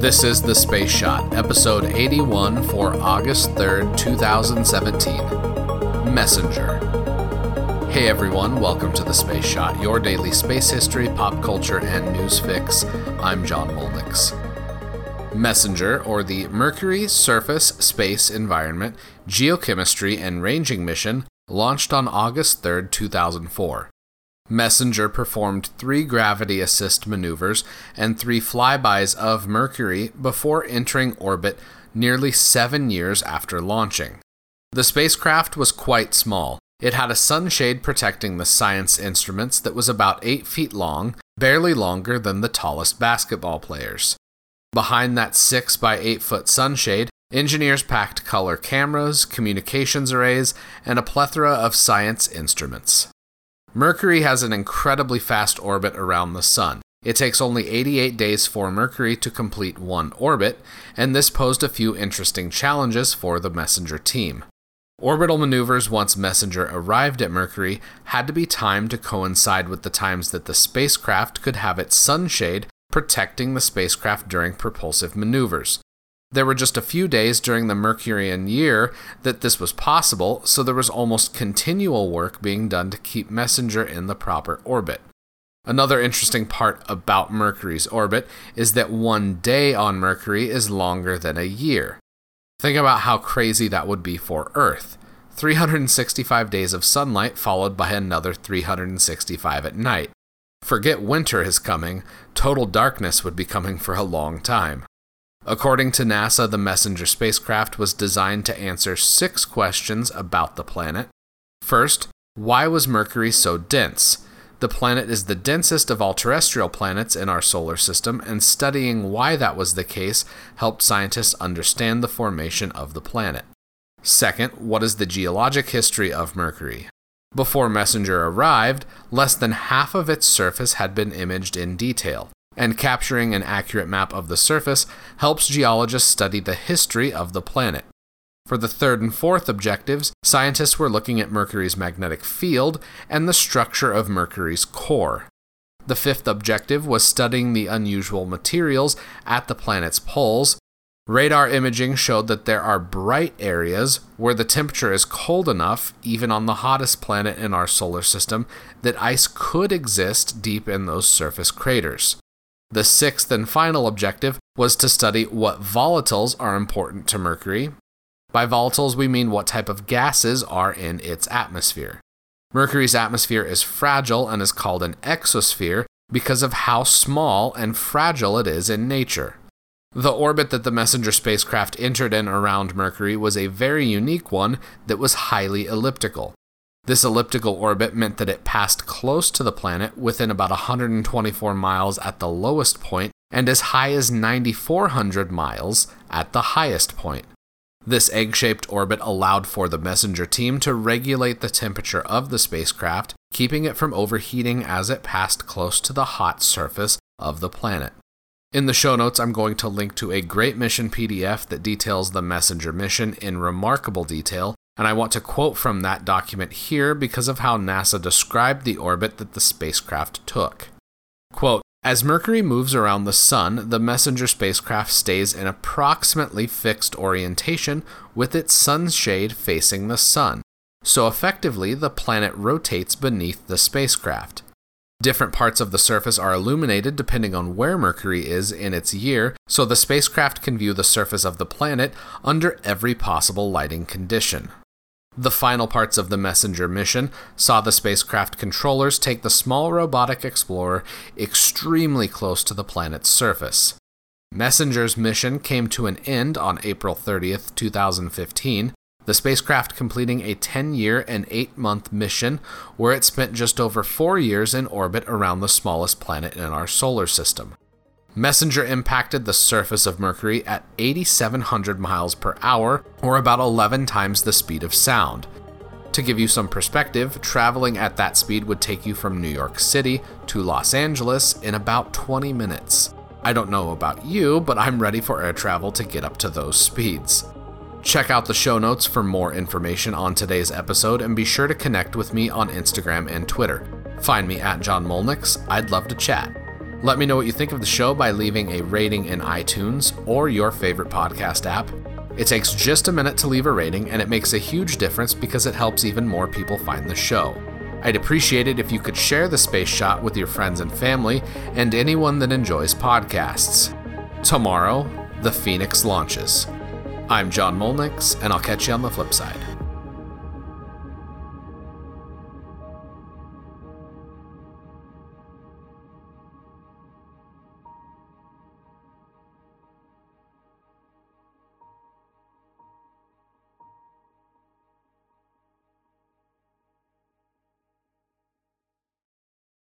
This is The Space Shot, episode 81 for August 3rd, 2017. Messenger. Hey everyone, welcome to The Space Shot, your daily space history, pop culture, and news fix. I'm John Molnix. Messenger, or the Mercury Surface Space Environment Geochemistry and Ranging Mission, launched on August 3, 2004. Messenger performed three gravity assist maneuvers and three flybys of Mercury before entering orbit nearly seven years after launching. The spacecraft was quite small. It had a sunshade protecting the science instruments that was about 8 feet long, barely longer than the tallest basketball players. Behind that 6 by 8 foot sunshade, engineers packed color cameras, communications arrays, and a plethora of science instruments. Mercury has an incredibly fast orbit around the Sun. It takes only 88 days for Mercury to complete one orbit, and this posed a few interesting challenges for the Messenger team. Orbital maneuvers once Messenger arrived at Mercury had to be timed to coincide with the times that the spacecraft could have its sunshade protecting the spacecraft during propulsive maneuvers. There were just a few days during the Mercurian year that this was possible, so there was almost continual work being done to keep Messenger in the proper orbit. Another interesting part about Mercury's orbit is that one day on Mercury is longer than a year. Think about how crazy that would be for Earth 365 days of sunlight followed by another 365 at night. Forget winter is coming, total darkness would be coming for a long time. According to NASA, the Messenger spacecraft was designed to answer six questions about the planet. First, why was Mercury so dense? The planet is the densest of all terrestrial planets in our solar system, and studying why that was the case helped scientists understand the formation of the planet. Second, what is the geologic history of Mercury? Before Messenger arrived, less than half of its surface had been imaged in detail and capturing an accurate map of the surface helps geologists study the history of the planet. For the third and fourth objectives, scientists were looking at Mercury's magnetic field and the structure of Mercury's core. The fifth objective was studying the unusual materials at the planet's poles. Radar imaging showed that there are bright areas where the temperature is cold enough, even on the hottest planet in our solar system, that ice could exist deep in those surface craters. The sixth and final objective was to study what volatiles are important to Mercury. By volatiles, we mean what type of gases are in its atmosphere. Mercury's atmosphere is fragile and is called an exosphere because of how small and fragile it is in nature. The orbit that the Messenger spacecraft entered in around Mercury was a very unique one that was highly elliptical. This elliptical orbit meant that it passed close to the planet within about 124 miles at the lowest point and as high as 9,400 miles at the highest point. This egg shaped orbit allowed for the messenger team to regulate the temperature of the spacecraft, keeping it from overheating as it passed close to the hot surface of the planet. In the show notes, I'm going to link to a great mission PDF that details the messenger mission in remarkable detail and I want to quote from that document here because of how NASA described the orbit that the spacecraft took. Quote, as Mercury moves around the Sun, the Messenger spacecraft stays in approximately fixed orientation with its sunshade facing the Sun, so effectively the planet rotates beneath the spacecraft. Different parts of the surface are illuminated depending on where Mercury is in its year, so the spacecraft can view the surface of the planet under every possible lighting condition. The final parts of the Messenger mission saw the spacecraft controllers take the small robotic explorer extremely close to the planet's surface. Messenger's mission came to an end on April 30th, 2015, the spacecraft completing a 10 year and 8 month mission where it spent just over 4 years in orbit around the smallest planet in our solar system. Messenger impacted the surface of Mercury at 8,700 miles per hour, or about 11 times the speed of sound. To give you some perspective, traveling at that speed would take you from New York City to Los Angeles in about 20 minutes. I don't know about you, but I'm ready for air travel to get up to those speeds. Check out the show notes for more information on today's episode and be sure to connect with me on Instagram and Twitter. Find me at John Molnix. I'd love to chat. Let me know what you think of the show by leaving a rating in iTunes or your favorite podcast app. It takes just a minute to leave a rating, and it makes a huge difference because it helps even more people find the show. I'd appreciate it if you could share the Space Shot with your friends and family and anyone that enjoys podcasts. Tomorrow, the Phoenix launches. I'm John Molnix, and I'll catch you on the flip side.